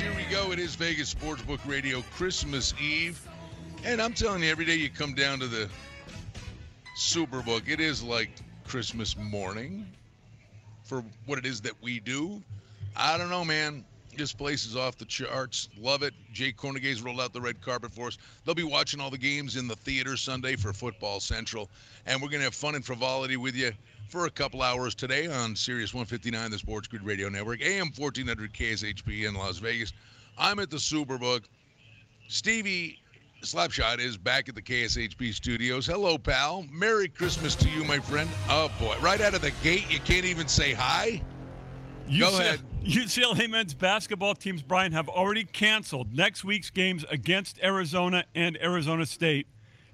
Here we go. It is Vegas Sportsbook Radio Christmas Eve. And I'm telling you, every day you come down to the Superbook, it is like Christmas morning for what it is that we do. I don't know, man. This place is off the charts. Love it. Jay Kornegay's rolled out the red carpet for us. They'll be watching all the games in the theater Sunday for Football Central. And we're going to have fun and frivolity with you for a couple hours today on Sirius 159, the Sports Grid Radio Network, AM 1400 KSHP in Las Vegas. I'm at the Superbook. Stevie Slapshot is back at the KSHP studios. Hello, pal. Merry Christmas to you, my friend. Oh, boy. Right out of the gate, you can't even say hi? Go ahead. UCLA men's basketball teams, Brian, have already canceled next week's games against Arizona and Arizona State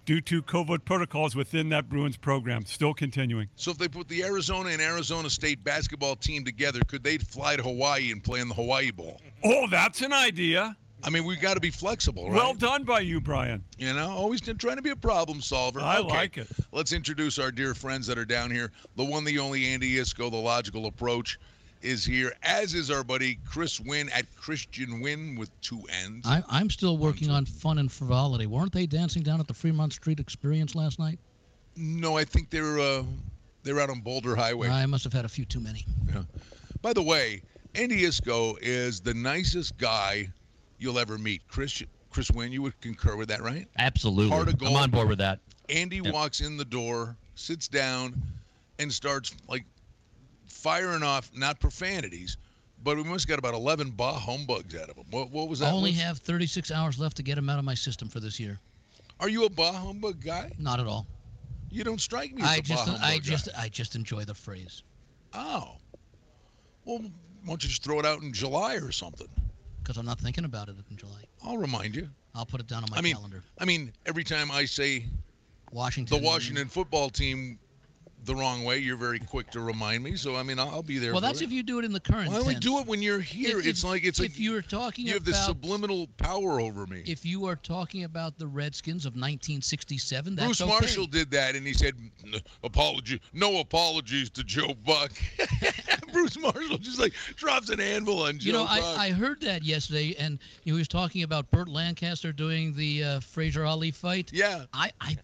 due to COVID protocols within that Bruins program. Still continuing. So if they put the Arizona and Arizona State basketball team together, could they fly to Hawaii and play in the Hawaii Bowl? Oh, that's an idea. I mean, we've got to be flexible, right? Well done by you, Brian. You know, always trying to be a problem solver. I Okay. like it. Let's introduce our dear friends that are down here. The one, the only Andy Iskoe, the logical approach, is here, as is our buddy Chris Wynn at Christian Wynn with two N's. I, I'm still working on fun and frivolity. Weren't they dancing down at the Fremont Street Experience last night? no, I think they're uh, they're out on Boulder Highway. I must have had a few too many. Yeah. By the way, Andy Iskoe is the nicest guy you'll ever meet. Chris Chris Wynn, you would concur with that, right? Absolutely. Heart of I'm on board with that. Andy Yep. walks in the door, sits down, and starts like firing off not profanities, but we must got about eleven bah humbugs out of him. What, what was that? I only list? have 36 hours left to get them out of my system for this year. Are you a bah humbug guy? Not at all. You don't strike me as I a just, bah humbug I guy. just, I just enjoy the phrase Oh. Well, why don't you just throw it out in July or something? because I'm not thinking about it in July. I'll remind you. I'll put it down on my I mean, calendar. I mean, every time I say Washington. the Washington football team the wrong way, you're very quick to remind me. So I mean, I'll, I'll be there. Well, that's it. if you do it in the current Why don't we tense. do it when you're here? If- it's if- like it's if like you're talking you have this subliminal power over me. if you are talking about the Redskins of 1967, that's Bruce okay. Marshall did that, and he said, "Apology, no apologies to Joe Buck." Bruce Marshall just like drops an anvil on Joe You know, Buck. I, I heard that yesterday, and he was talking about Burt Lancaster doing the uh, Frazier Ali fight. yeah, I, I,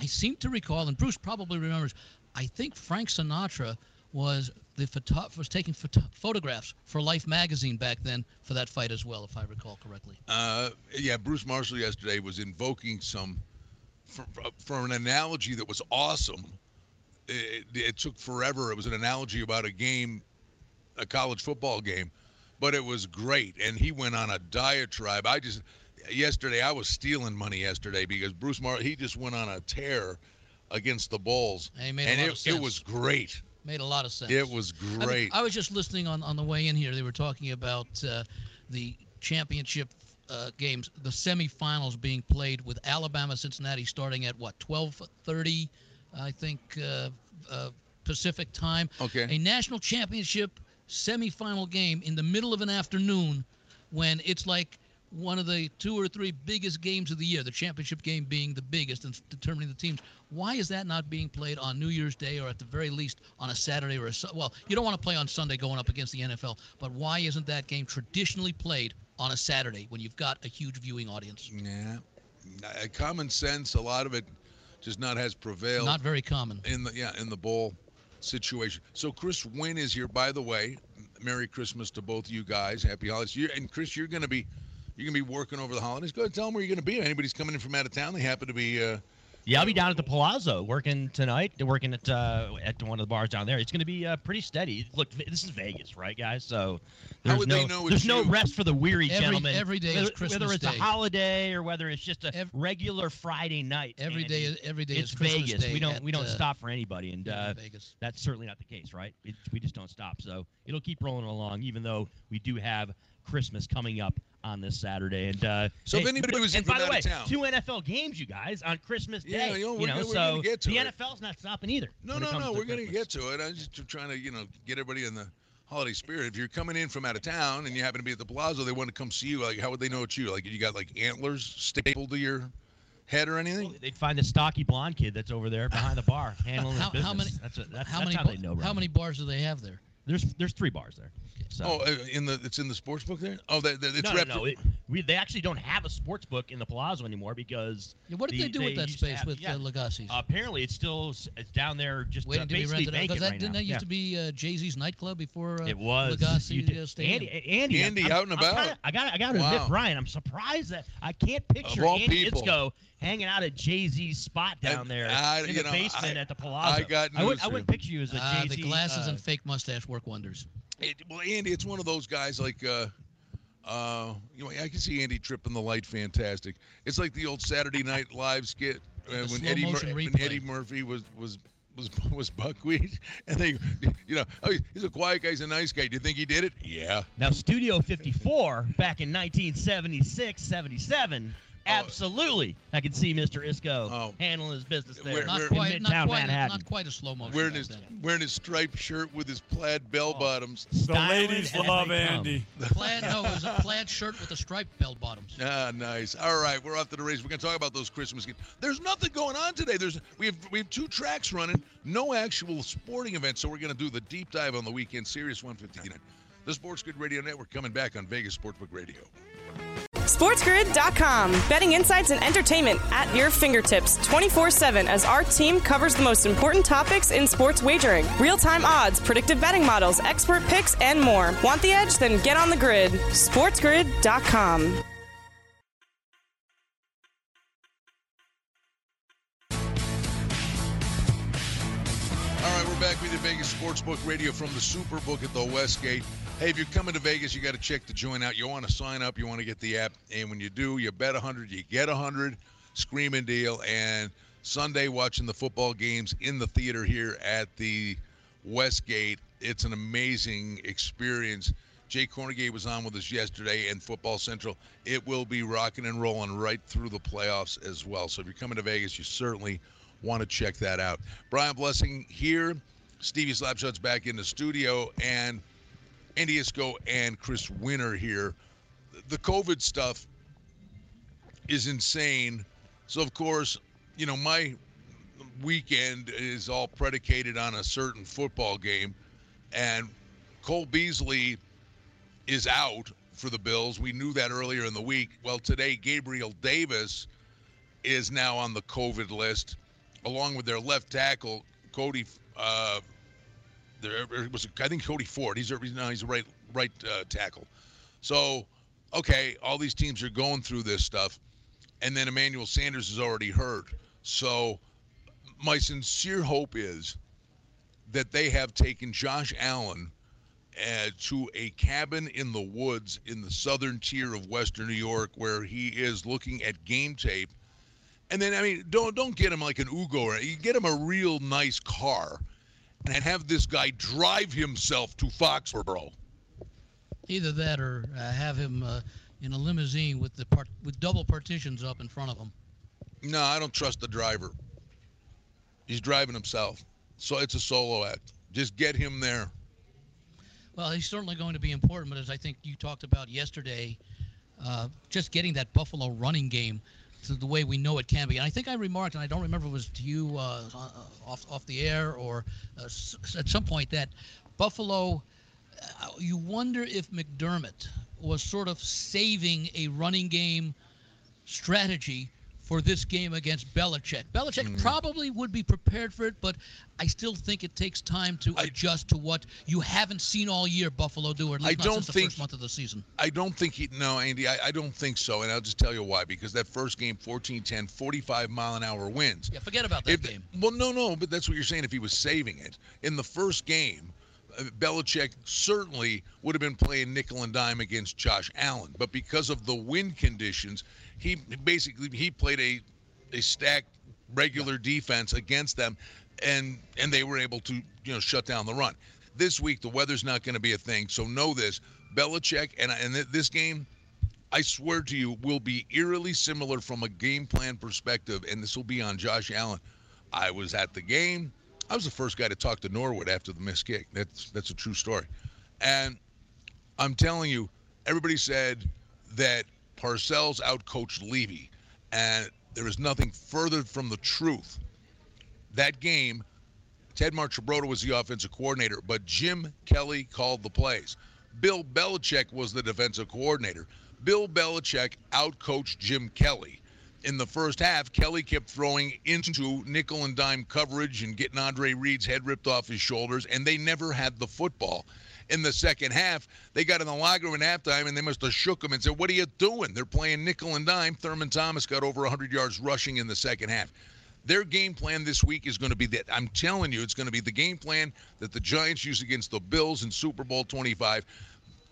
I seem to recall, and Bruce probably remembers. I think Frank Sinatra was the photo- was taking photo- photographs for Life magazine back then for that fight as well, if I recall correctly. uh, yeah. Bruce Marshall yesterday was invoking some for, for an analogy that was awesome. It, it took forever. It was an analogy about a game, a college football game, but it was great. And he went on a diatribe. I just yesterday I was stealing money yesterday because Bruce Mar he just went on a tear against the Bulls, He made a and lot it, of it was great. Made a lot of sense. It was I great. I, was just listening on, on the way in here. They were talking about uh, the championship uh, games, the semifinals being played with Alabama, Cincinnati starting at what 12:30, I think uh, uh, Pacific time. Okay. A national championship semifinal game in the middle of an afternoon, when it's like one of the two or three biggest games of the year, the championship game being the biggest and determining the teams. Why is that not being played on New Year's Day or at the very least on a Saturday or a well, you don't want to play on Sunday going up against the NFL, but why isn't that game traditionally played on a Saturday when you've got a huge viewing audience? Yeah, Uh, common sense. A lot of it just not has prevailed. Not very common. in the yeah in the bowl situation. So Chris Wynn is here. By the way, Merry Christmas to both you guys. Happy holidays. And Chris, you're gonna be you're gonna be working over the holidays. Go ahead, tell them where you're gonna be. If anybody's coming in from out of town, they happen to be. Uh, Yeah, I'll be down at the Palazzo working tonight. Working at uh, at one of the bars down there. It's going to be uh, pretty steady. Look, this is Vegas, right, guys? So there's would no they know there's no you? rest for the weary Every- gentleman. every day is whether, Christmas whether it's Day. a holiday or whether it's just a Ev- regular Friday night. Every Andy, day, is- every day it's is Christmas Vegas. Day we don't at, we don't uh, stop for anybody, and uh, Vegas. that's certainly not the case, right? It, we just don't stop. So it'll keep rolling along, even though we do have Christmas coming up on this Saturday. And uh, So if anybody was and from by the out way, of town- two NFL games, you guys, on Christmas Yeah, Day. you know, you we're know, gonna- we're so gonna get to the it. NFL's not stopping either. No, no, no. We're going to get to it. I'm just trying to, you know, get everybody in the holiday spirit. If you're coming in from out of town and you happen to be at the Plaza, they want to come see you. Like, how would they know it's you? Like, you got like antlers stapled to your head or anything? They'd find the stocky blonde kid that's over there behind the bar handling his How- business. how many- That's, what, that's, how that's many how ba- they know. how many bars do they have there? There's there's three bars there. So. Oh, uh, in the it's in the sports book there. Oh, that, that it's no, rep- no, no. It, we, they actually don't have a sports book in the Palazzo anymore because. Yeah, what did the- they do with that space have- with yeah. uh, Legacies? apparently, it's still it's down there just uh, Waiting to be basically rented out vacant because that right didn't now. that used Yeah. to be uh, Jay Z's nightclub before uh, It was. Legacy uh, Andy, Andy, Andy I'm- out and I'm about. kinda- I got, I got to Wow. admit, Brian, I'm surprised that I can't picture all Andy people. Iskoe hanging out at Jay Z's spot down And there I- in you the know, basement I- at the Palazzo. I got I, would, news I for wouldn't picture you as a Ah, Jay Z. the glasses uh, and fake mustache work wonders. It, well, Andy, it's one of those guys like uh, uh, you know, I can see Andy tripping the light. Fantastic. It's like the old Saturday Night Live skit uh, when Eddie Mur- when. Eddie Murphy was was. Was, was buckwheat and they you know oh he's a quiet guy he's a nice guy do you think he did it yeah Now, Studio 54, back in 1976, 77, absolutely, I can see Mr. Iskoe Oh. handling his business there We're- Not we're- in quite, Midtown not quite, Manhattan. not quite a slow motion. wearing his wearing his striped shirt with his plaid bell Oh. bottoms The ladies love they come. Andy. plaid. No, it was a plaid shirt with a striped bell bottoms. Ah, nice. All right, we're off to the race. We're gonna talk about those Christmas games. There's nothing going on today. There's we have we have two tracks running, no actual sporting events. So we're gonna do the deep dive on the weekend. Sirius 159, the Sports Grid Radio Network, coming back on Vegas Sportsbook Radio. SportsGrid.com. Betting insights and entertainment at your fingertips 24 7 as our team covers the most important topics in sports wagering real time odds, predictive betting models, expert picks, and more. Want the edge? Then get on the grid. SportsGrid.com. All right, we're back with the Vegas Sportsbook Radio from the Superbook at the Westgate. Hey, if you're coming to Vegas, you got to check the joint out. You want to sign up, you want to get the app, and when you do, you bet 100, you get 100. Screaming deal. And Sunday, watching the football games in the theater here at the Westgate. It's an amazing experience. Jay Kornegay was on with us yesterday and Football Central. It will be rocking and rolling right through the playoffs as well. So if you're coming to Vegas, you certainly want to check that out. Brian Blessing here. Stevie Slapshot's back in the studio. And Andy Iskoe and Chris Winter here. The COVID stuff is insane. So, of course, you know, my weekend is all predicated on a certain football game. And Cole Beasley is out for the Bills. We knew that earlier in the week. Well, today, Gabriel Davis is now on the COVID list, along with their left tackle, Cody. Uh, there was, I think, Cody Ford. He's a, no, he's right right uh, tackle. So, okay, all these teams are going through this stuff, and then Emmanuel Sanders is already hurt. So, my sincere hope is that they have taken Josh Allen uh, to a cabin in the woods in the southern tier of Western New York, where he is looking at game tape. And then, I mean, don't don't get him like an Uber. Or, you get him a real nice car, and have this guy drive himself to Foxborough. Either that or uh, have him uh, in a limousine with the part- with double partitions up in front of him. No, I don't trust the driver. He's driving himself, so it's a solo act. Just get him there. Well, he's certainly going to be important, but as I think you talked about yesterday, uh, just getting that Buffalo running game to the way we know it can be. And I think I remarked, and I don't remember if it was to you uh, uh, off off the air or uh, at some point that Buffalo. Uh, you wonder if McDermott was sort of saving a running game strategy for this game against Belichick. Belichick Mm. probably would be prepared for it, but I still think it takes time to I- adjust to what you haven't seen all year Buffalo do, or at least I not don't since the think- first month of the season. I don't think he. No, Andy, I, I don't think so. And I'll just tell you why. Because that first game, 14 10, 45 mile an hour winds. Yeah, forget about that If, game. well, no, no, but that's what you're saying. If he was saving it in the first game, Belichick certainly would have been playing nickel and dime against Josh Allen. But because of the wind conditions, he basically he played a a stacked regular defense against them, and and they were able to you know shut down the run. This week the weather's not going to be a thing, so know this: Belichick, and and this game, I swear to you, will be eerily similar from a game plan perspective, and this will be on Josh Allen. I was at the game. I was the first guy to talk to Norwood after the missed kick. That's that's a true story, and I'm telling you, everybody said that Parcells outcoached Levy, and there is nothing further from the truth. That game, Ted Marchibroda was the offensive coordinator, but Jim Kelly called the plays. Bill Belichick was the defensive coordinator. Bill Belichick outcoached Jim Kelly. In the first half, Kelly kept throwing into nickel and dime coverage and getting Andre Reed's head ripped off his shoulders, and they never had the football. In the second half, they got in the locker room at halftime and they must have shook him and said, What are you doing? They're playing nickel and dime. Thurman Thomas got over 100 yards rushing in the second half. Their game plan this week is going to be that. I'm telling you, it's going to be the game plan that the Giants used against the Bills in Super Bowl 25.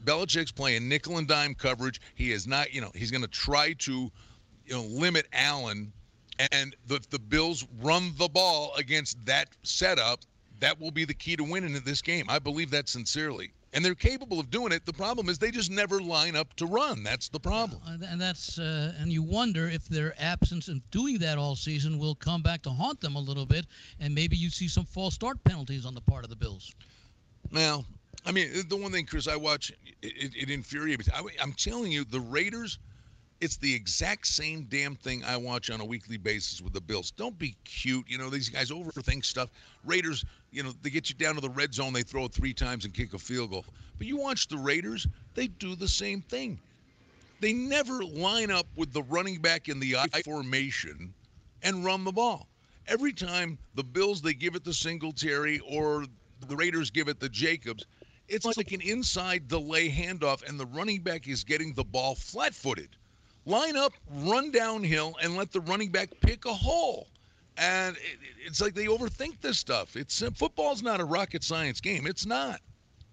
Belichick's playing nickel and dime coverage. He is not, you know, he's going to try to, you know, limit Allen. And the the Bills run the ball against that setup, that will be the key to winning in this game. I believe that sincerely. And they're capable of doing it. The problem is they just never line up to run. That's the problem. Uh, and that's uh, and you wonder if their absence in doing that all season will come back to haunt them a little bit, and maybe you see some false start penalties on the part of the Bills. Now, I mean, the one thing, Chris, I watch, it, it infuriates. I, I'm telling you, the Raiders it's the exact same damn thing I watch on a weekly basis with the Bills. Don't be cute. You know, these guys overthink stuff. Raiders, you know, they get you down to the red zone, they throw it three times and kick a field goal. But you watch the Raiders, they do the same thing. They never line up with the running back in the I formation and run the ball. Every time the Bills, they give it to Singletary or the Raiders give it to Jacobs, it's like an inside delay handoff, and the running back is getting the ball flat footed line up, run downhill, and let the running back pick a hole. And it, it's like they overthink this stuff. It's football's not a rocket science game. It's not.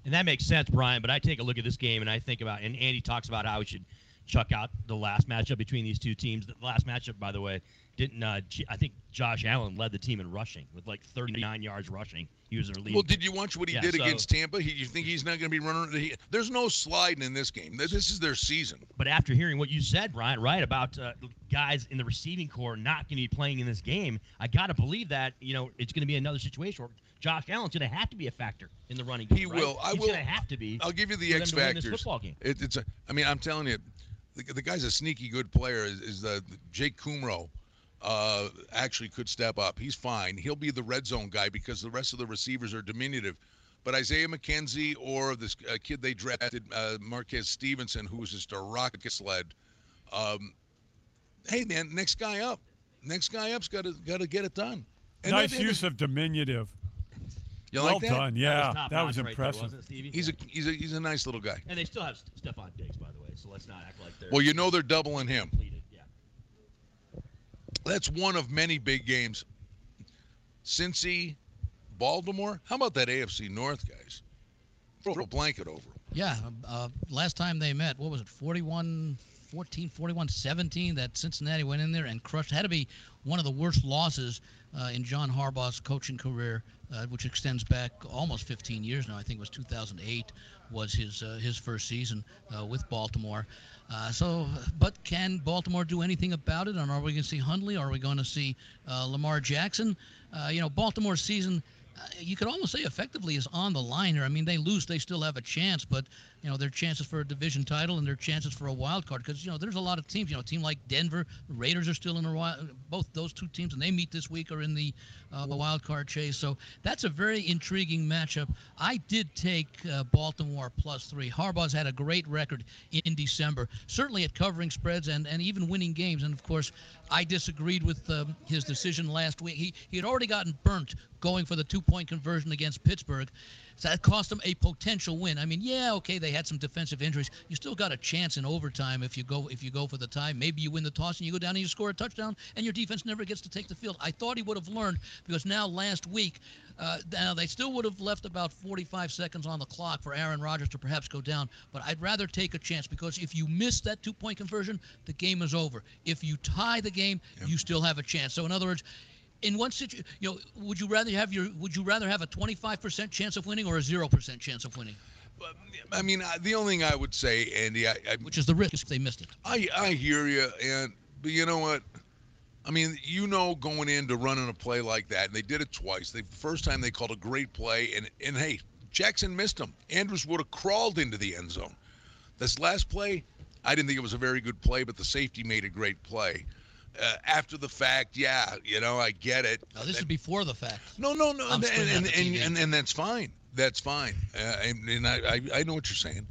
And that makes sense, Brian. But I take a look at this game and I think about, and Andy talks about how we should chuck out the last matchup between these two teams. The last matchup, by the way, didn't uh, I think Josh Allen led the team in rushing with like 39 yards rushing. He was their lead. Well, did you watch what he Yeah, did so- against Tampa? He, you think he's not going to be running? He, there's no sliding in this game. This is their season. But after hearing what you said, Brian, right about uh, guys in the receiving core not going to be playing in this game, I got to believe that you know it's going to be another situation where Josh Allen's going to have to be a factor in the running game. He right? will. I He's will. have to be. I'll give you the X to win this factors. football game. It, it's a. I mean, I'm telling you, the, the guy's a sneaky good player. Is, is the Jake Kumerow? Uh, actually could step up. He's fine. He'll be the red zone guy because the rest of the receivers are diminutive. But Isaiah McKenzie or this uh, kid they drafted, uh, Marquez Stevenson, who's just a rocket sled. Um, hey man, next guy up. Next guy up's got to got to get it done. And nice use of diminutive. You well like that? done. Yeah, top that was notch right there, impressive. wasn't it, Stevie? He's a he's a he's a nice little guy. and they still have Stefon Diggs, by the way. So let's not act like they're Well, you know they're doubling him. completed. That's one of many big games. Cincy, Baltimore. How about that AFC North, guys? Throw a blanket over. Yeah, uh, last time they met, what was it, 41 14, 41 17? That Cincinnati went in there and crushed. Had to be one of the worst losses uh, in John Harbaugh's coaching career, uh, which extends back almost 15 years now. I think it was 2008 was his uh, his first season uh, with Baltimore. Uh, so, but can Baltimore do anything about it? And are we going to see Huntley? Are we going to see uh, Lamar Jackson? Uh, you know, Baltimore's season uh, you could almost say effectively is on the line here. I mean, they lose, they still have a chance, but you know their chances for a division title and their chances for a wild card because you know there's a lot of teams. You know, a team like Denver, the Raiders are still in the wild. Both those two teams, and they meet this week, are in the uh, the wild card chase. So that's a very intriguing matchup. I did take uh, Baltimore plus three. Harbaugh's had a great record in, December, certainly at covering spreads and and even winning games. And of course, I disagreed with um, his decision last week. He he had already gotten burnt going for the two point conversion against Pittsburgh. So that cost them a potential win. I mean, yeah, okay, they had some defensive injuries. You still got a chance in overtime if you go if you go for the tie. Maybe you win the toss and you go down and you score a touchdown, and your defense never gets to take the field. I thought he would have learned because now last week, uh, now they still would have left about 45 seconds on the clock for Aaron Rodgers to perhaps go down. But I'd rather take a chance because if you miss that two-point conversion, the game is over. If you tie the game, you still have a chance. So in other words in one situation, you know, would you rather have your would you rather have a 25% chance of winning or a 0% chance of winning? I mean, the only thing I would say, Andy, I, I, which is the risk if they missed it. I, I hear you, and but you know what? I mean, you know, going into running a play like that, and they did it twice. The first time they called a great play, and and hey, Jackson missed him. Andrews would have crawled into the end zone. This last play, I didn't think it was a very good play, but the safety made a great play. Uh, after the fact, yeah, you know, I get it. Now, this is before the fact. No, no, no, and and, and, and, and that's fine. That's fine. Uh, and and I, I I know what you're saying.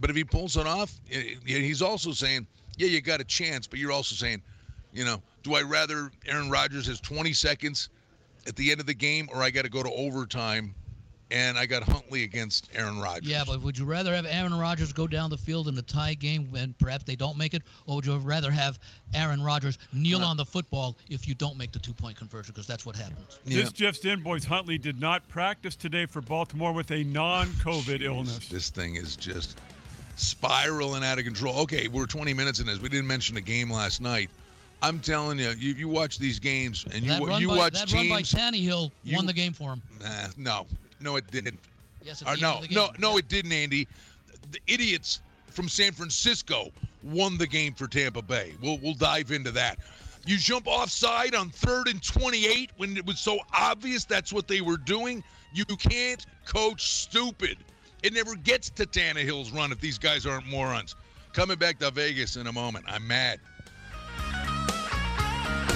But if he pulls it off, he's also saying, yeah, you got a chance. But you're also saying, you know, do I rather Aaron Rodgers has 20 seconds at the end of the game, or I got to go to overtime, and I got Huntley against Aaron Rodgers? Yeah, but would you rather have Aaron Rodgers go down the field in a tie game when perhaps they don't make it, or would you rather have Aaron Rodgers kneel on the football if you don't make the two-point conversion? Because that's what happens. Yeah. This just in, boys. Huntley did not practice today for Baltimore with a non-COVID illness. This thing is just spiraling out of control. Okay, we're 20 minutes in this. We didn't mention the game last night. I'm telling you, you, you watch these games and you that run you by, watch that run by. Tannehill you- won the game for him. Nah, no, no, it didn't. Yes, at Or no, of the game. no, no, it didn't, Andy. The idiots from San Francisco won the game for Tampa Bay. We'll we'll dive into that. You jump offside on third and 28 when it was so obvious that's what they were doing. You can't coach stupid. It never gets to Tannehill's run if these guys aren't morons. Coming back to Vegas in a moment. I'm mad.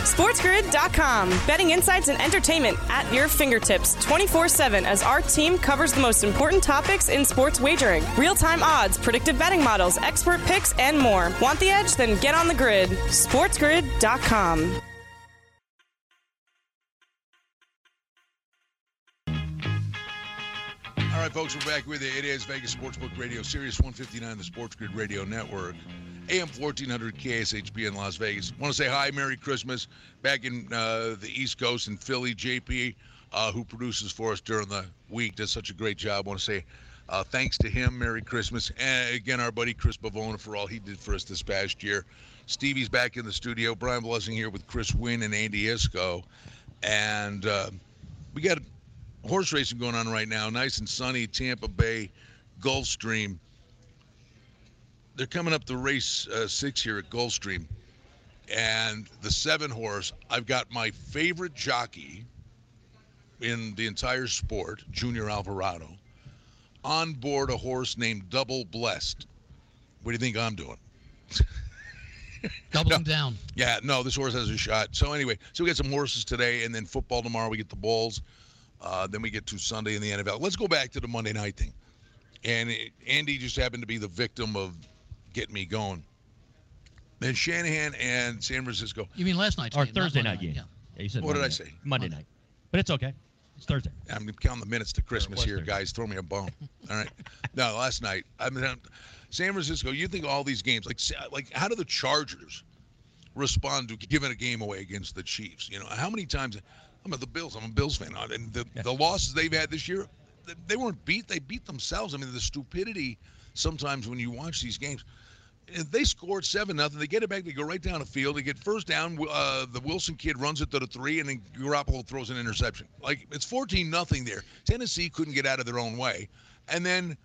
SportsGrid.com. Betting insights and entertainment at your fingertips 24 7 as our team covers the most important topics in sports wagering real time odds, predictive betting models, expert picks, and more. Want the edge? Then get on the grid. SportsGrid.com. All right, folks, we're back with you. It is Vegas Sportsbook Radio, Sirius 159, the Sports Grid Radio Network, AM 1400 KSHP in Las Vegas. Want to say hi, Merry Christmas. Back in uh, the East Coast in Philly, JP, uh, who produces for us during the week, does such a great job. Want to say uh, thanks to him, Merry Christmas. And again, our buddy Chris Bavona for all he did for us this past year. Stevie's back in the studio. Brian Blessing here with Chris Wynn and Andy Iskoe. And uh, we got horse racing going on right now. Nice and sunny, Tampa Bay, Gulfstream. They're coming up the race uh, six here at Gulfstream, and the seven horse. I've got my favorite jockey in the entire sport, Junior Alvarado, on board a horse named Double Blessed. What do you think I'm doing? Double No. him down. Yeah, no, this horse has a shot. So anyway, so we get some horses today, and then football tomorrow. We get the Bulls. Uh, then we get to Sunday in the NFL. Let's go back to the Monday night thing. And it, Andy just happened to be the victim of getting me going. Then Shanahan and San Francisco. You mean last night's Or game, Thursday Monday night game. Yeah. Yeah, you said What did I night. say? Monday Monday. night. But it's okay. It's Thursday. I'm counting the minutes to Christmas here, Thursday. guys. Throw me a bone. All right. no, last night. I mean, I'm- San Francisco. You think all these games, like, like how do the Chargers respond to giving a game away against the Chiefs? You know, how many times? I'm a the Bills. I'm a Bills fan, uh, and the, the losses they've had this year, they weren't beat. They beat themselves. I mean, the stupidity sometimes when you watch these games. If they scored seven nothing, they get it back. They go right down the field. They get first down. Uh, the Wilson kid runs it to the three, and then Garoppolo throws an interception. Like it's fourteen nothing there. Tennessee couldn't get out of their own way, and then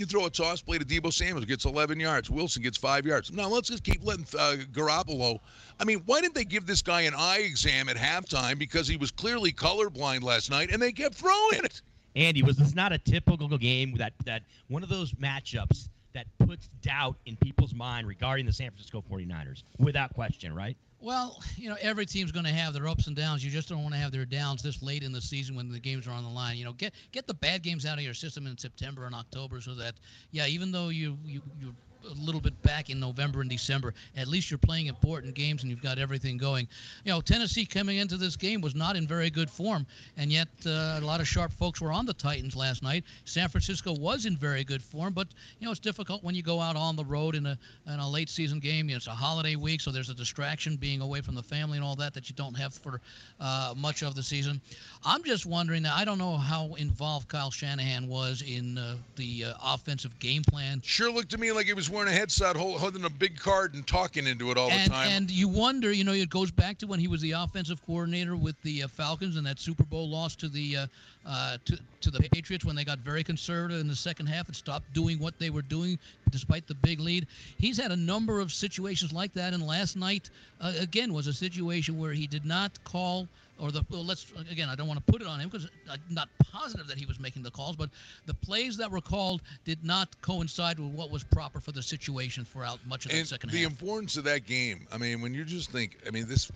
you throw a toss play to Deebo Samuel, gets 11 yards. Wilson gets five yards. Now let's just keep letting uh, Garoppolo. I mean, why didn't they give this guy an eye exam at halftime because he was clearly colorblind last night, and they kept throwing it. Andy, was this not a typical game that that one of those matchups that puts doubt in people's mind regarding the San Francisco 49ers? Without question, right? Well, you know, every team's going to have their ups and downs. You just don't want to have their downs this late in the season when the games are on the line. You know, get get the bad games out of your system in September and October, so that yeah, even though you you you're a little bit back in November and December, at least you're playing important games and you've got everything going. You know, Tennessee coming into this game was not in very good form, and yet uh, a lot of sharp folks were on the Titans last night. San Francisco was in very good form, but you know it's difficult when you go out on the road in a in a late season game. You know, it's a holiday week, so there's a distraction being away from the family and all that that you don't have for uh, much of the season. I'm just wondering. that I don't know how involved Kyle Shanahan was in uh, the uh, offensive game plan. Sure looked to me like it was wearing a headset, holding a big card, and talking into it all and, the time. and you wonder, you know, it goes back to when he was the offensive coordinator with the uh, Falcons and that Super Bowl loss to the uh, uh, to, to the Patriots when they got very conservative in the second half and stopped doing what they were doing despite the big lead. He's had a number of situations like that, and last night uh, again was a situation where he did not call or the well, let's again I don't want to put it on him because I'm not positive that he was making the calls, but the plays that were called did not coincide with what was proper for the situation throughout much of the second the half. The importance of that game. I mean, when you just think, I mean, this.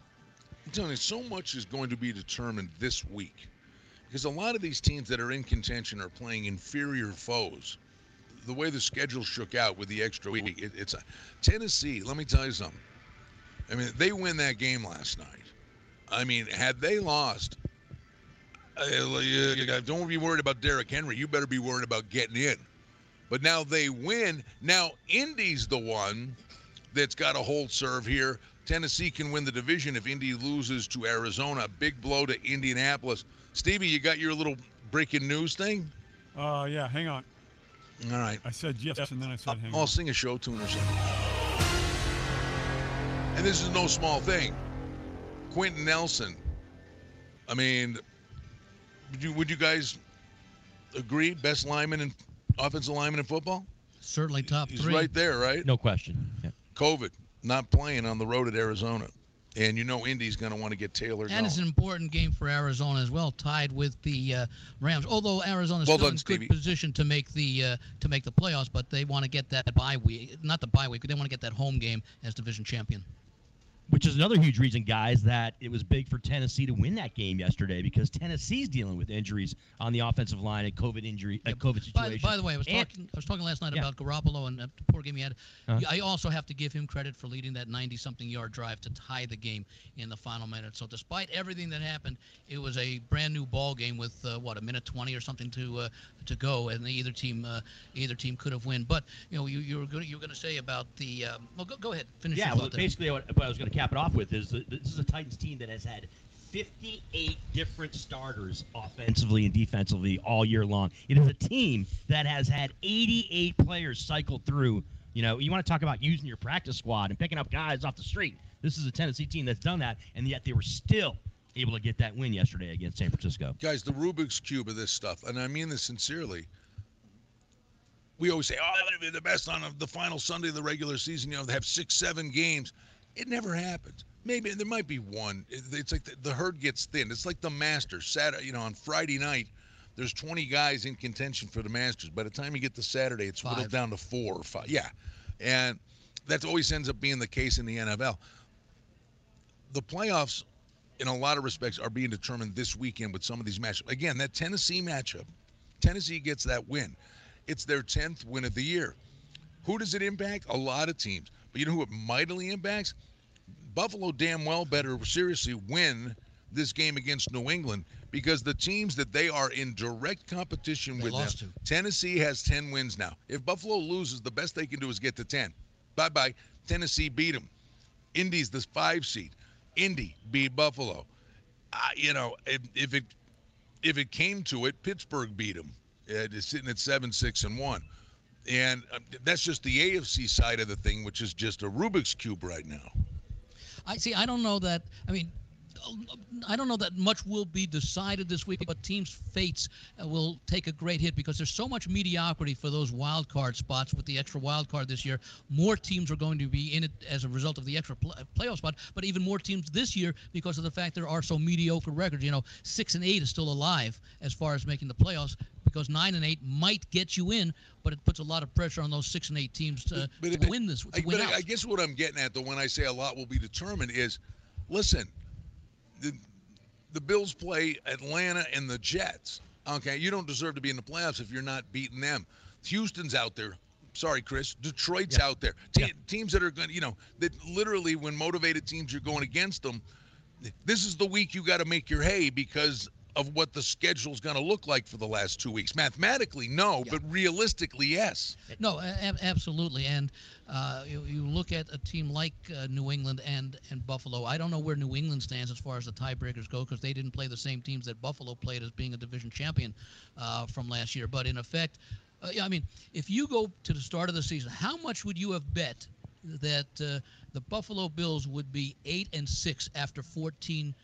I'm telling you, so much is going to be determined this week, because a lot of these teams that are in contention are playing inferior foes. The way the schedule shook out with the extra week, it, it's a Tennessee. Let me tell you something. I mean, they win that game last night. I mean, had they lost, uh, you- you got- don't be worried about Derrick Henry. You better be worried about getting in. But now they win. Now Indy's the one that's got a hold serve here. Tennessee can win the division if Indy loses to Arizona. Big blow to Indianapolis. Stevie, you got your little breaking news thing? Uh, yeah, hang on. All right. I said yes, and then I said hang I'll on. sing a show tune or something. And this is no small thing. Quenton Nelson. I mean, would you, would you guys agree? Best lineman and offensive lineman in football? Certainly top He's three. right there, right? No question. Yeah. COVID, not playing on the road at Arizona. And you know Indy's going to want to get Taylor And going. it's an important game for Arizona as well, tied with the uh, Rams. Although Arizona's Well still done, in Stevie. good position to make the uh, to make the playoffs, but they want to get that bye week, not the bye week, but they want to get that home game as division champion. Which is another huge reason, guys, that it was big for Tennessee to win that game yesterday because Tennessee's dealing with injuries on the offensive line and COVID injury, uh, COVID By, situation. by the way, I was And- talking I was talking last night Yeah. about Garoppolo and the poor game he had. Uh-huh. I also have to give him credit for leading that 90-something yard drive to tie the game in the final minute. So despite everything that happened, it was a brand new ball game with uh, what a minute 20 or something to uh, to go, and either team uh, either team could have won. But you know, you, you were going you were going to say about the um, well, go, go ahead, finish Yeah, well, basically, what, what I was going to cap it off with is that this is a Titans team that has had 58 different starters offensively and defensively all year long. It is a team that has had 88 players cycle through. You know, you want to talk about using your practice squad and picking up guys off the street. This is a Tennessee team that's done that, and yet they were still able to get that win yesterday against San Francisco. Guys, the Rubik's Cube of this stuff, and I mean this sincerely. We always say, oh, that'd be the best on the final Sunday of the regular season. You know, they have six, seven games. It never happens. Maybe there might be one. It's like the, the herd gets thin. It's like the Masters. Saturday, you know, on Friday night, there's 20 guys in contention for the Masters. By the time you get to Saturday, it's whittled down to four or five. Yeah, and that always ends up being the case in the NFL. The playoffs in a lot of respects are being determined this weekend with some of these matchups. Again, that Tennessee matchup, Tennessee gets that win. It's their 10th win of the year. Who does it impact? A lot of teams. But you know who it mightily impacts? Buffalo damn well better seriously win this game against New England because the teams that they are in direct competition They with lost them, to. Tennessee has 10 wins now. If Buffalo loses, the best they can do is get to 10. Bye bye. Tennessee beat them. Indy's the five seed. Indy beat Buffalo. Uh, you know, if, if it if it came to it, Pittsburgh beat them. It's sitting at seven, six, and one, and uh, that's just the AFC side of the thing, which is just a Rubik's cube right now. I see. I don't know that. I mean, I don't know that much will be decided this week, but teams' fates uh, will take a great hit because there's so much mediocrity for those wild card spots with the extra wild card this year. More teams are going to be in it as a result of the extra pl- playoff spot, but even more teams this year because of the fact there are so mediocre records. You know, six and eight is still alive as far as making the playoffs because nine and eight might get you in, but it puts a lot of pressure on those six and eight teams to, But to win this. To I, win but. I guess what I'm getting at, though, when I say a lot will be determined, is listen, the the Bills play Atlanta and the Jets. Okay, you don't deserve to be in the playoffs if you're not beating them. Houston's out there. Sorry, Chris. Detroit's out there. Te- Yeah. Teams that are going, to you know, that literally when motivated teams are going against them, this is the week you got to make your hay because of what the schedule's going to look like for the last two weeks. Mathematically, no, Yeah. but realistically, yes. No, a- a- absolutely. And uh, you, you look at a team like uh, New England and, and Buffalo. I don't know where New England stands as far as the tiebreakers go because they didn't play the same teams that Buffalo played as being a division champion uh, from last year. But in effect, Uh, yeah, I mean, if you go to the start of the season, how much would you have bet that uh, the Buffalo Bills would be eight and six after 14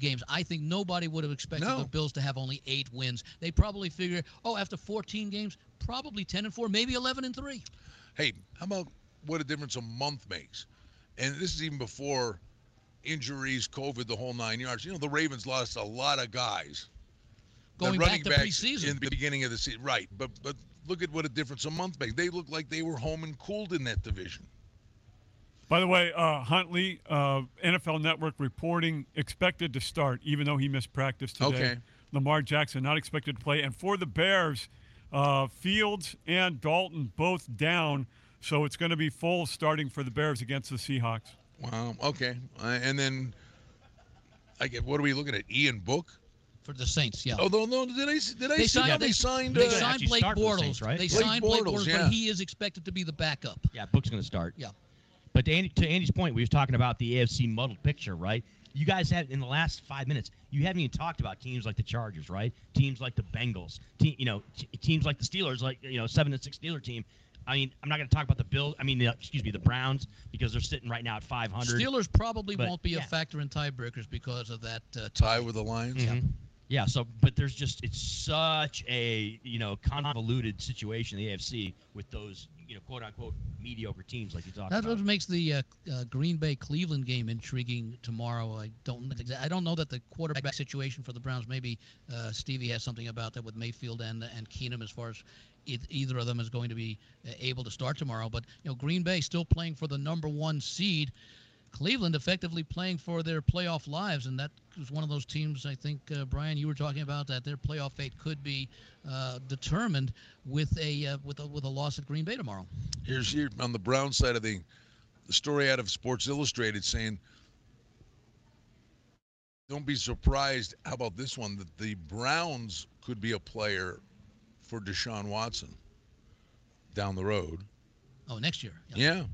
games? I think nobody would have expected No. the Bills to have only eight wins. They probably figure, oh, after 14 games, probably 10 and four, maybe 11 and three. Hey, how about what a difference a month makes? And this is even before injuries, COVID, the whole nine yards. You know, the Ravens lost a lot of guys. Going running back to preseason. in the beginning of the season, right? But but look at what a difference a month makes. They look like they were home and cooled in that division. By the way, uh, Huntley, uh, NFL Network reporting expected to start, even though he missed practice today. Okay. Lamar Jackson not expected to play, and for the Bears, uh, Fields and Dalton both down, so it's going to be full starting for the Bears against the Seahawks. Wow. Okay. Uh, and then I get what are we looking at? Ian Book. For the Saints, yeah. Oh no, no. Did I did I They see signed, how they, they signed? they uh, signed Blake start the Bortles. Saints, right? They Blake signed Blake Bortles, Bortles, yeah. but he is expected to be the backup. Yeah, Book's going to start. Yeah. But to, Andy, to Andy's point, we was talking about the AFC muddled picture, right? You guys have in the last five minutes, you haven't even talked about teams like the Chargers, right? Teams like the Bengals, te- you know, t- teams like the Steelers, like you know, seven and six Steeler team. I mean, I'm not going to talk about the Bills. I mean, the, excuse me, the Browns because they're sitting right now at 500. Steelers probably But, won't be a factor in tiebreakers because of that uh, tie with the Lions. Mhm. Yeah, so but there's just it's such a you know convoluted situation in the AFC with those you know quote unquote mediocre teams like you talked That's about. what makes the uh, uh, Green Bay Cleveland game intriguing tomorrow. I don't I don't know that the quarterback situation for the Browns. Maybe uh, Stevie has something about that with Mayfield and and Keenum as far as either of them is going to be uh, able to start tomorrow. But you know Green Bay still playing for the number one seed. Cleveland effectively playing for their playoff lives, and that was one of those teams. I think uh, Brian, you were talking about that their playoff fate could be uh, determined with a uh, with a with a loss at Green Bay tomorrow. Here's here on the Brown side of the the story out of Sports Illustrated saying, "Don't be surprised." How about this one? That the Browns could be a player for Deshaun Watson down the road. Oh, next year. Yeah,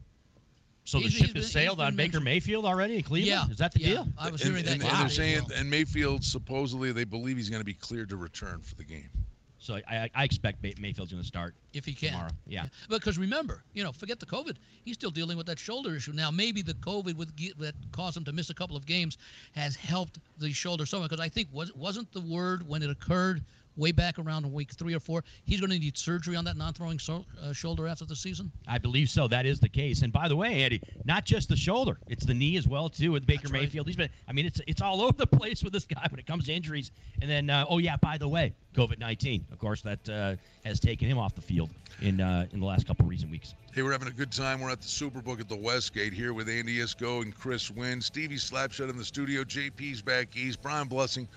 so the He's- ship he's sailed on Baker mentioned- Mayfield already in Cleveland. Yeah, Is that the yeah. deal? I was and, hearing that. and, and they're saying, well. and Mayfield supposedly they believe he's going to be cleared to return for the game. So I, I expect May- Mayfield's going to start if he can. tomorrow. Yeah. Because remember, you know, forget the COVID. He's still dealing with that shoulder issue. Now, maybe the COVID with, that caused him to miss a couple of games has helped the shoulder somewhat. Because I think was wasn't the word when it occurred way back around week three or four, he's going to need surgery on that non-throwing so, uh, shoulder after the season. I believe so. That is the case. And by the way, Eddie, not just the shoulder; it's the knee as well too with Baker That's right. Mayfield. He's been. I mean, it's it's all over the place with this guy when it comes to injuries. And then, uh, oh yeah, by the way, COVID nineteen, of course, that uh, has taken him off the field in uh, in the last couple of recent weeks. Hey, we're having a good time. We're at the Superbook at the Westgate here with Andy Iskoe and Chris Wynn. Stevie Slapshot in the studio. JP's back east. Brian Blessing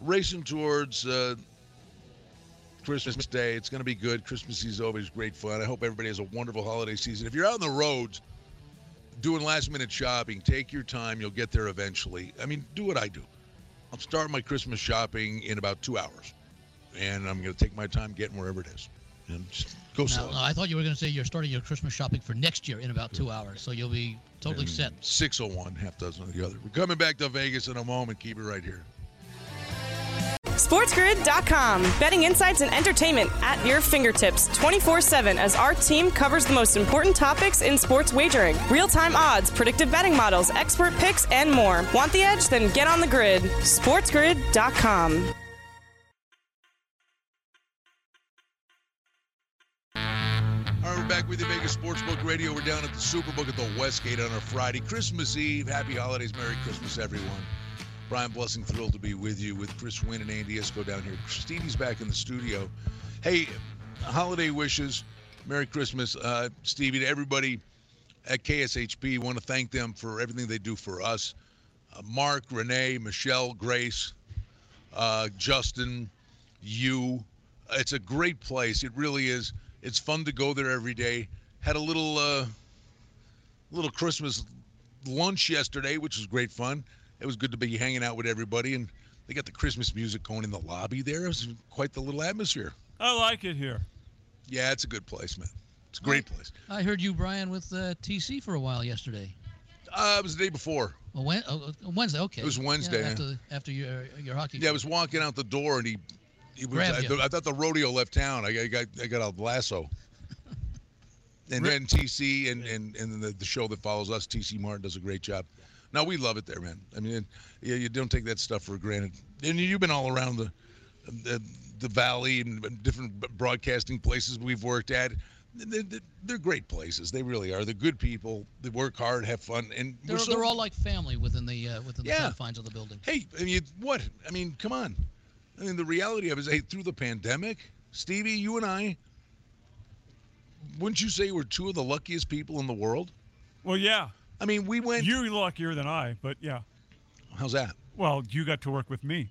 racing towards uh, Christmas Day. It's going to be good. Christmas is always great fun. I hope everybody has a wonderful holiday season. If you're out on the roads doing last minute shopping, take your time. You'll get there eventually. I mean, do what I do. I'll start my Christmas shopping in about two hours, and I'm going to take my time getting wherever it is. And just go slow. no, I thought you were going to say you're starting your Christmas shopping for next year in about two hours, so you'll be totally set. 601, half dozen of the other. We're coming back to Vegas in a moment. Keep it right here. SportsGrid.com. Betting insights and entertainment at your fingertips 24 7 as our team covers the most important topics in sports wagering real time odds, predictive betting models, expert picks, and more. Want the edge? Then get on the grid. SportsGrid.com. All right, we're back with you, Vegas Sportsbook Radio. We're down at the Superbook at the Westgate on a Friday, Christmas Eve. Happy holidays, Merry Christmas, everyone. Brian Blessing, thrilled to be with you with Chris Wynn and Andy Iskoe down here. Stevie's back in the studio. Hey, holiday wishes, Merry Christmas, uh, Stevie, to everybody at KSHP. Want to thank them for everything they do for us. Uh, Mark, Renee, Michelle, Grace, uh, Justin, you. It's a great place. It really is. It's fun to go there every day. Had a little uh, little Christmas lunch yesterday, which was great fun. It was good to be hanging out with everybody, and they got the Christmas music going in the lobby there. It was quite the little atmosphere. I like it here. Yeah, it's a good place, man. It's a great place. I heard you, Brian, with uh, TC for a while yesterday. Uh, it was the day before. Well, when, oh, Wednesday, okay. It was Wednesday, Yeah, yeah. after, the, after your your hockey. Yeah, I was walking out the door, and he It was, I, th- I thought the rodeo left town. I, got- I got I got a lasso. And then TC and and, and the, the show that follows us, TC Martin does a great job. No, we love it there, man. I mean, yeah, you don't take that stuff for granted. And you've been all around the the, the valley and different broadcasting places we've worked at. They're, they're- they're great places. They really are. They're good people. They work hard, have fun, and They're, we're so- they're all like family within the uh, within the Yeah. confines of the building. Hey, I mean, what? I mean, come on. I mean, the reality of it is, hey, through the pandemic, Stevie, you and I, wouldn't you say we're two of the luckiest people in the world? Well, yeah. I mean, we went. You're luckier than I, but yeah. How's that? Well, you got to work with me.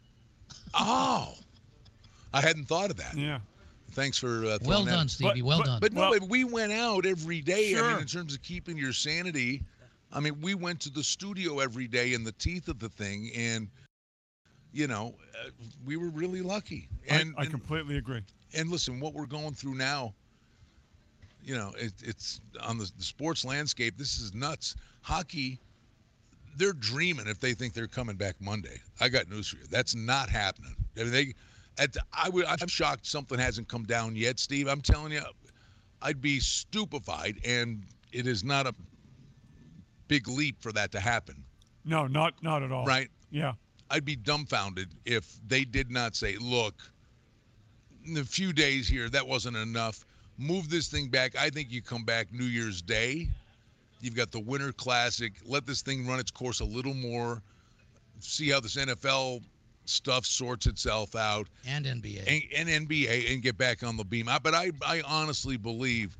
Oh, I hadn't thought of that. Yeah. Thanks for uh, throwing Well that- done, Stevie. But- well but- done. But no, Well- but we went out every day. I Sure. mean, in terms of keeping your sanity, I mean, we went to the studio every day in the teeth of the thing, and you know, uh, we were really lucky. And I, I and- completely agree. and listen, what we're going through now, you know, it, it's on the, the sports landscape. This is nuts. Hockey, they're dreaming if they think they're coming back Monday. I got news for you. That's not happening. I mean, they, at, I would, I'm shocked something hasn't come down yet, Steve. I'm telling you, I'd be stupefied, and it is not a big leap for that to happen, No, not not at all. right? Yeah. I'd be dumbfounded if they did not say, look, in a few days here, that wasn't enough. Move this thing back. I think you come back New Year's Day. You've got the Winter Classic. Let this thing run its course a little more. See how this NFL stuff sorts itself out and NBA. and, and NBA and get back on the beam. I, but I, I honestly believe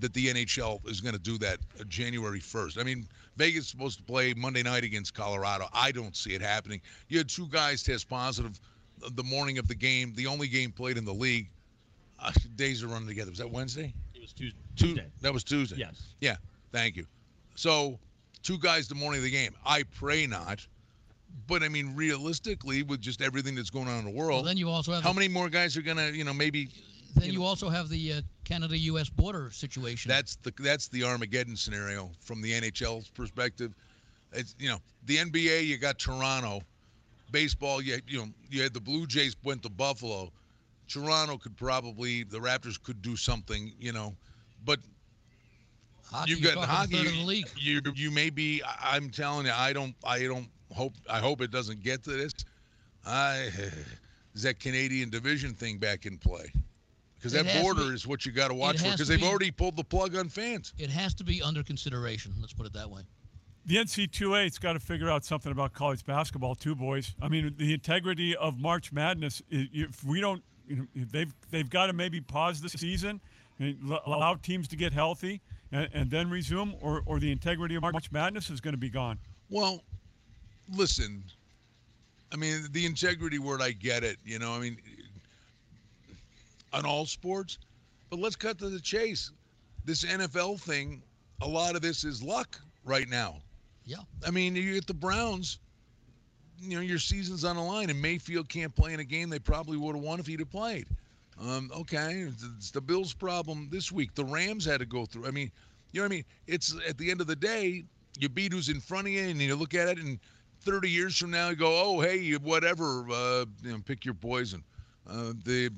that the NHL is going to do that uh, January 1st. I mean, Vegas is supposed to play Monday night against Colorado. I don't see it happening. You had two guys test positive the morning of the game, the only game played in the league. Uh, days are running together. Was that Wednesday? It was Tuesday. Tuesday. That was Tuesday. Yes. Yeah. Thank you. So, two guys the morning of the game. I pray not. But I mean, realistically, with just everything that's going on in the well, world, then you also have how the, many more guys are gonna, you know, maybe then you you know- also have the uh, Canada-U.S. border situation. That's the that's the Armageddon scenario from the NHL's perspective. It's you know the NBA. You got Toronto, baseball. You you know you had the Blue Jays went to Buffalo. Toronto could probably the Raptors could do something. You know, but hockey, you've got hockey. third of the league. You you may be. I- I'm telling you, I don't I don't hope I hope it doesn't get to this. I is that Canadian division thing back in play. Because that border be- is what you got to watch for. Because they've be- already pulled the plug on fans. It has to be under consideration. Let's put it that way. The NC2A's got to figure out something about college basketball too, boys. I mean, the integrity of March Madness. If we don't, you know, they've they've got to maybe pause the season, and allow teams to get healthy, and, and then resume, or or the integrity of March Madness is going to be gone. Well, listen. I mean, the integrity word, I get it. You know, I mean, on all sports. But let's cut to the chase. This NFL thing, a lot of this is luck right now. Yeah. I mean, you get the Browns. You know, your season's on the line, and Mayfield can't play in a game they probably would have won if he'd have played. Um, okay, it's- the Bills' problem this week. The Rams had to go through. I mean, you know what I mean? It's at the end of the day, you beat who's in front of you, and you look at it, and 30 years from now, you go, oh, hey, whatever, uh, you know, pick your poison. Uh, the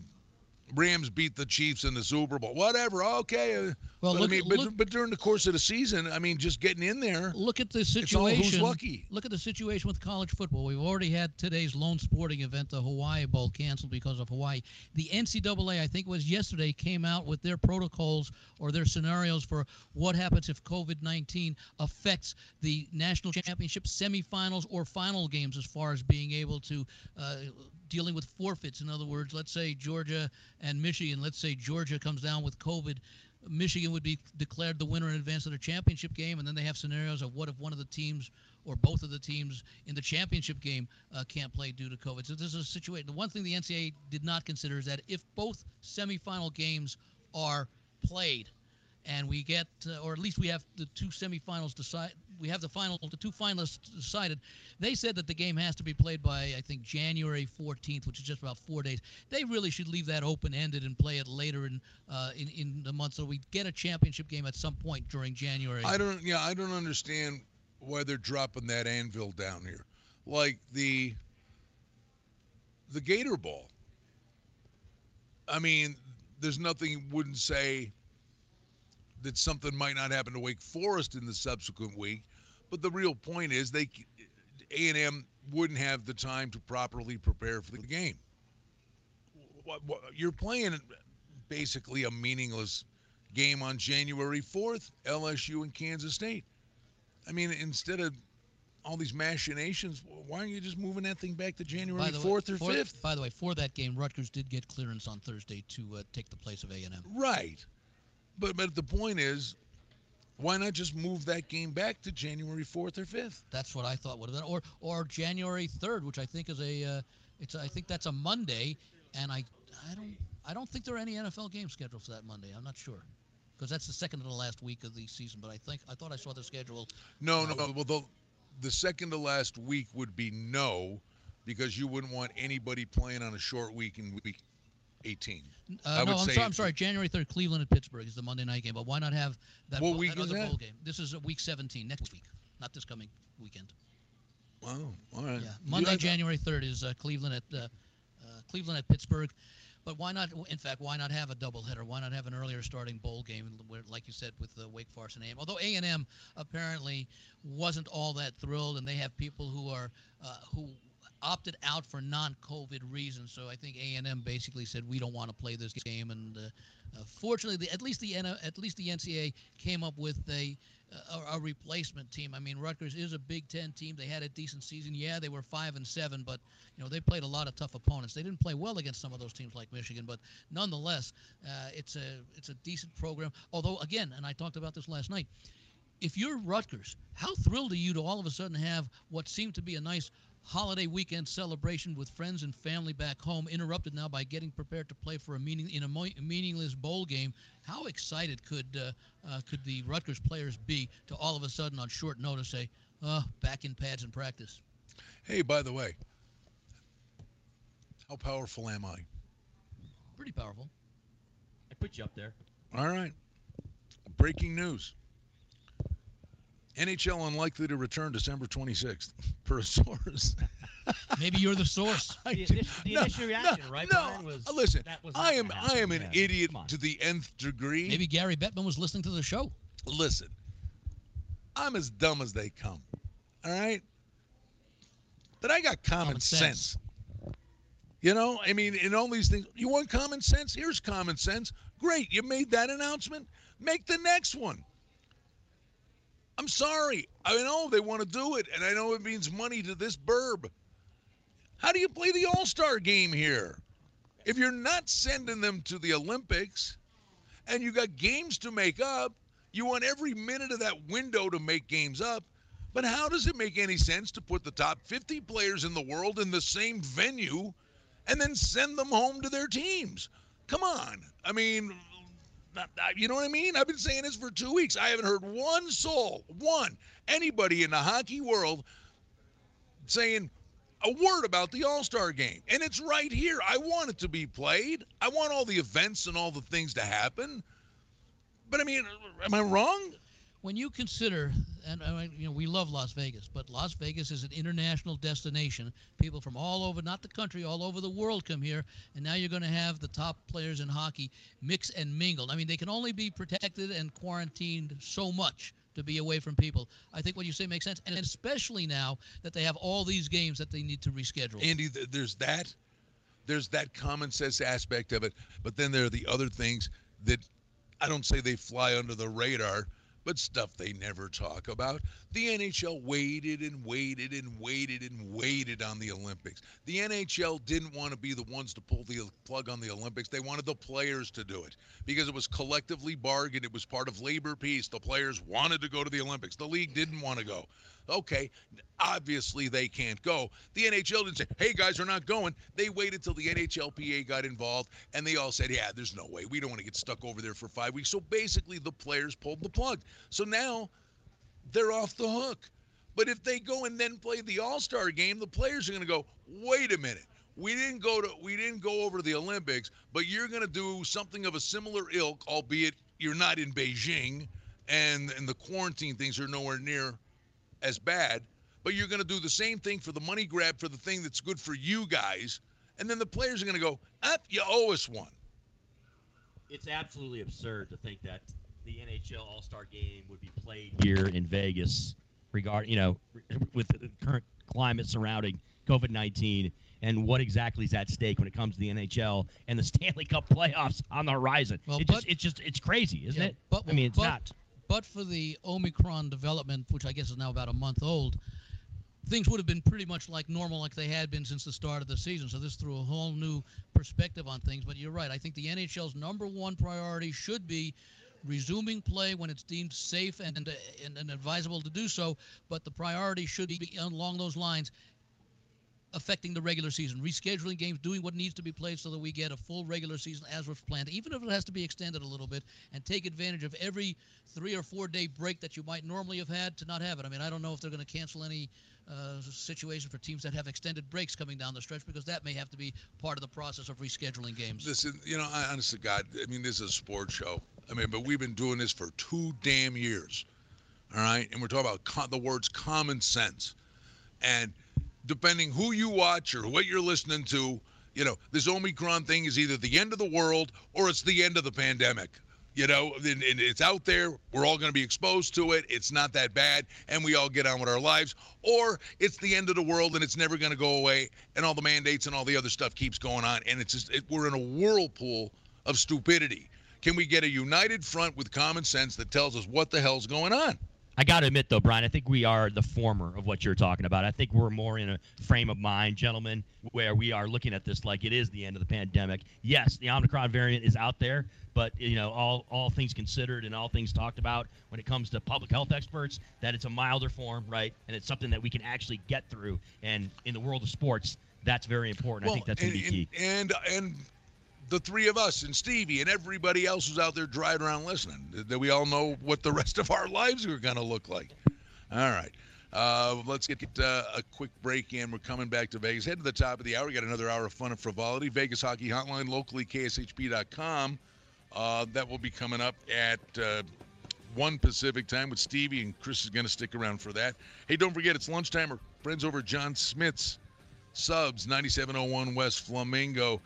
Rams beat the Chiefs in the Super Bowl. Whatever, okay. Well, but, look I mean, but, look- but during the course of the season, I mean, just getting in there. Look at the all who's situation. lucky. Look at the situation with college football. We've already had today's lone sporting event, the Hawaii Bowl, canceled because of Hawaii. The NCAA, I think it was yesterday, came out with their protocols or their scenarios for what happens if COVID 19 affects the national championship semifinals or final games as far as being able to. Uh, Dealing with forfeits. In other words, let's say Georgia and Michigan, let's say Georgia comes down with COVID. Michigan would be declared the winner in advance of the championship game, and then they have scenarios of what if one of the teams or both of the teams in the championship game uh, can't play due to COVID. So this is a situation. The one thing the NCAA did not consider is that if both semifinal games are played, and we get, uh, or at least we have the two semifinals decide. We have the final, the two finalists decided. They said that the game has to be played by, I think, January 14th, which is just about four days. They really should leave that open-ended and play it later in uh, in, in the month, so we get a championship game at some point during January. I don't. Yeah, I don't understand why they're dropping that anvil down here, like the the Gator Bowl. I mean, there's nothing wouldn't say that something might not happen to Wake Forest in the subsequent week. But the real point is they A&M wouldn't have the time to properly prepare for the game. You're playing basically a meaningless game on January 4th, LSU and Kansas State. I mean, instead of all these machinations, why aren't you just moving that thing back to January 4th or for, 5th? By the way, for that game, Rutgers did get clearance on Thursday to uh, take the place of A&M. Right. But but the point is, why not just move that game back to January 4th or 5th? That's what I thought would have been, or or January 3rd, which I think is a, uh, it's I think that's a Monday, and I I don't I don't think there are any NFL games scheduled for that Monday. I'm not sure, because that's the second to the last week of the season. But I think I thought I saw the schedule. No, no. Well, the the second to last week would be no, because you wouldn't want anybody playing on a short week in week 18. Uh, I no, I'm sorry, I'm sorry. January 3rd, Cleveland at Pittsburgh is the Monday night game. But why not have that, What bowl- week that is other that? bowl game? This is uh, week 17, next week, not this coming weekend. Wow. All right. Yeah, Monday, January 3rd is uh, Cleveland at uh, uh, Cleveland at Pittsburgh. But why not? In fact, why not have a doubleheader? Why not have an earlier starting bowl game, where, like you said, with the Wake Forest and A&M? Although A&M apparently wasn't all that thrilled, and they have people who are uh, who opted out for non-COVID reasons. So I think A&M basically said we don't want to play this game. And uh, uh, fortunately, the, at least the at least the NCAA came up with a a, a replacement team. I mean, Rutgers is a Big Ten team. They had a decent season. Yeah, they were five and seven, but you know they played a lot of tough opponents. They didn't play well against some of those teams like Michigan, but nonetheless, uh, it's a it's a decent program. Although again, and I talked about this last night. If you're Rutgers, how thrilled are you to all of a sudden have what seemed to be a nice holiday weekend celebration with friends and family back home, interrupted now by getting prepared to play for a meaning in a mo- meaningless bowl game. How excited could uh, uh, could the Rutgers players be to all of a sudden on short notice say, "Uh, back in pads and practice"? Hey, by the way, how powerful am I? Pretty powerful. I put you up there. All right. Breaking news. NHL unlikely to return December 26th, per a source. Maybe you're the source. I The do- initial- the no, initial reaction, no, right, No, Brian, was uh, listen. that was I not am I am an. Yeah, idiot to the nth degree. Maybe Gary Bettman was listening to the show. Listen, I'm as dumb as they come. All right, but I got common, Common sense. You know, I mean, in all these things, you want common sense? Here's common sense. Great, you made that announcement. Make the next one. I'm sorry. I know they want to do it, and I know it means money to this burb. How do you play the All Star game here? If you're not sending them to the Olympics and you got games to make up, you want every minute of that window to make games up. But how does it make any sense to put the top 50 players in the world in the same venue and then send them home to their teams? Come on. I mean, you know what I mean? I've been saying this for two weeks. I haven't heard one soul, one, anybody in the hockey world saying a word about the All Star game. And it's right here. I want it to be played. I want all the events and all the things to happen. But I mean, am I wrong? When you consider, and you know, we love Las Vegas, but Las Vegas is an international destination. People from all over, not the country, all over the world come here, and now you're going to have the top players in hockey mix and mingle. I mean, they can only be protected and quarantined so much to be away from people. I think what you say makes sense, and especially now that they have all these games that they need to reschedule. Andy, there's that. There's that common sense aspect of it. But then there are the other things that I don't say they fly under the radar, but stuff they never talk about. The NHL waited and waited and waited and waited on the Olympics. The NHL didn't want to be the ones to pull the plug on the Olympics. They wanted the players to do it because it was collectively bargained. It was part of labor peace. The players wanted to go to the Olympics. The league didn't want to go. Okay, obviously they can't go. The NHL didn't say, hey guys, we're not going. They waited till the NHLPA got involved and they all said, yeah, there's no way. We don't want to get stuck over there for five weeks. So basically the players pulled the plug. So now they're off the hook. But if they go and then play the All-Star game, the players are going to go, "Wait a minute. We didn't go to we didn't go over to the Olympics, but you're going to do something of a similar ilk, albeit you're not in Beijing and and the quarantine things are nowhere near as bad, but you're going to do the same thing for the money grab for the thing that's good for you guys." And then the players are going to go, "Up, you owe us one." it's absolutely absurd to think that the NHL All Star Game would be played here in Vegas, regard you know, with the current climate surrounding COVID nineteen and what exactly is at stake when it comes to the NHL and the Stanley Cup playoffs on the horizon. Well, it but- just, it's just it's crazy, isn't Yeah, it? but- I mean, it's but- not. But for the Omicron development, which I guess is now about a month old, things would have been pretty much like normal, like they had been since the start of the season. So this threw a whole new perspective on things. But you're right. I think the NHL's number one priority should be resuming play when it's deemed safe and, and, and, advisable to do so. But the priority should be along those lines affecting the regular season, rescheduling games, doing what needs to be played so that we get a full regular season as was planned, even if it has to be extended a little bit, and take advantage of every three or four day break that you might normally have had to not have it. I mean, I don't know if they're going to cancel any uh, situation for teams that have extended breaks coming down the stretch because that may have to be part of the process of rescheduling games. Listen, you know, I, honest to God, I mean, this is a sports show. I mean, but we've been doing this for two damn years. All right, and we're talking about the words common sense, and depending who you watch or what you're listening to, you know, this Omicron thing is either the end of the world or it's the end of the pandemic. You know, and, and it's out there. We're all going to be exposed to it. It's not that bad, and we all get on with our lives. Or it's the end of the world, and it's never going to go away, and all the mandates and all the other stuff keeps going on, and it's just it, we're in a whirlpool of stupidity. Can we get a united front with common sense that tells us what the hell's going on? I got to admit, though, Brian, I think we are the former of what you're talking about. I think we're more in a frame of mind, gentlemen, where we are looking at this like it is the end of the pandemic. Yes, the Omicron variant is out there, but you know, all all things considered and all things talked about when it comes to public health experts, that it's a milder form, right? And it's something that we can actually get through. And in the world of sports, that's very important. I think that's going to be key. And and the three of us and Stevie and everybody else who's out there driving around listening, that we all know what the rest of our lives are going to look like. All right. Uh, let's get uh, a quick break in. We're coming back to Vegas. Head to the top of the hour. We got another hour of fun and frivolity. Vegas Hockey Hotline, locally, KSHP.com. Uh, that will be coming up at uh, 1 Pacific time with Stevie, and Chris is going to stick around for that. Hey, don't forget, it's lunchtime. Our friends over John Smith's Subs, 9701 West Flamingo.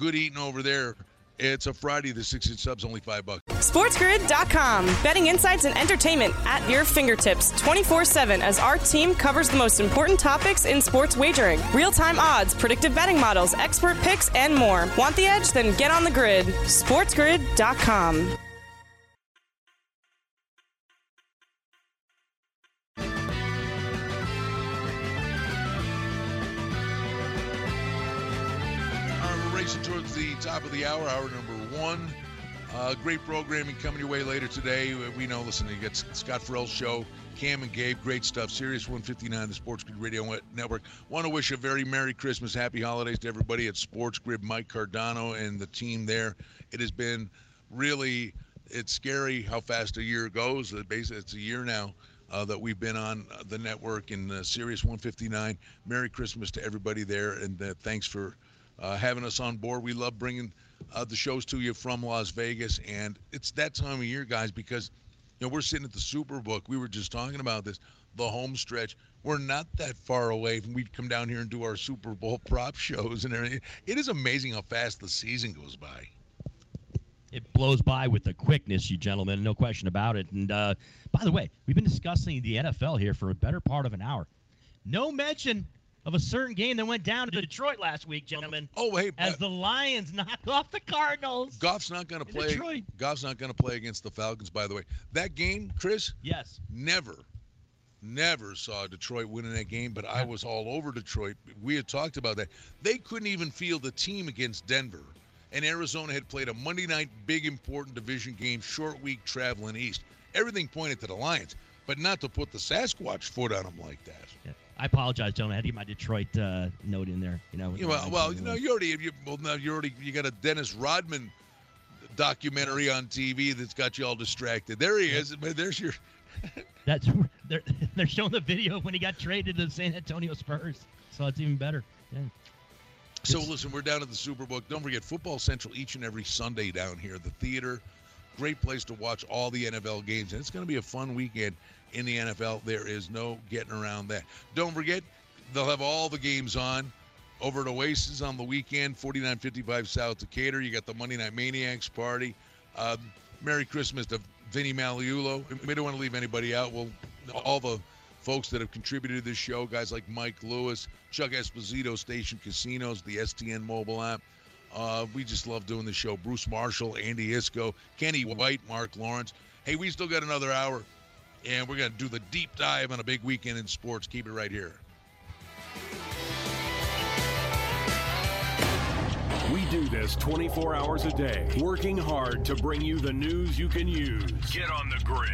Good eating over there. It's a Friday. The six inch subs only five bucks. SportsGrid.com. Betting insights and entertainment at your fingertips 24 7 as our team covers the most important topics in sports wagering real time odds, predictive betting models, expert picks, and more. Want the edge? Then get on the grid. SportsGrid.com. the top of the hour, hour number one. Uh, great programming coming your way later today. We know, listen, you get Scott Ferrall's show, Cam and Gabe, great stuff. Sirius 159, the Sports Grid Radio Network. Want to wish a very Merry Christmas, Happy Holidays to everybody at Sports Grid, Mike Cardano and the team there. It has been really, it's scary how fast a year goes. Basically, it's a year now. Uh, that we've been on the network in uh, Sirius 159. Merry Christmas to everybody there, and uh, thanks for having us on board. We love bringing uh, the shows to you from Las Vegas, and it's that time of year, guys, because you know we're sitting at the Superbook. We were just talking about this, the home stretch. We're not that far away we'd come down here and do our Super Bowl prop shows and everything. It is amazing how fast the season goes by. It blows by with the quickness, you gentlemen, no question about it. And uh, by the way, we've been discussing the NFL here for a better part of an hour. No mention of a certain game that went down to Detroit last week, gentlemen. Oh, hey, as uh, the Lions knock off the Cardinals. Goff's not going to play. Detroit. Goff's not going to play against the Falcons. By the way, that game, Chris, Yes. never, never saw Detroit winning that game, but I was all over Detroit. We had talked about that. They couldn't even field a team against Denver. And Arizona had played a Monday night big important division game, short week traveling east. Everything pointed to the Lions, but not to put the Sasquatch foot on them like that. Yeah. I apologize, gentlemen. I had to get my Detroit uh, note in there. You know. the well, you know, you already, you, well, now you already, you got a Dennis Rodman documentary on TV that's got you all distracted. There he is. There's your. That's they're they're showing the video of when he got traded to the San Antonio Spurs, so it's even better. Yeah. So listen, we're down at the Superbook. Don't forget Football Central each and every Sunday down here. The theater, great place to watch all the NFL games, and it's going to be a fun weekend in the NFL. There is no getting around that. Don't forget, they'll have all the games on over at Oasis on the weekend, 4955 South Decatur. You got the Monday Night Maniacs party. Uh, Merry Christmas to Vinny Maliulo. We don't want to leave anybody out. Well, all the folks that have contributed to this show, guys like Mike Lewis, Chuck Esposito, Station Casinos, the STN mobile app. Uh, we just love doing the show. Bruce Marshall, Andy Iskoe, Kenny White, Mark Lawrence. Hey, we still got another hour, and we're going to do the deep dive on a big weekend in sports. Keep it right here. We do this 24 hours a day, working hard to bring you the news you can use. Get on the grid.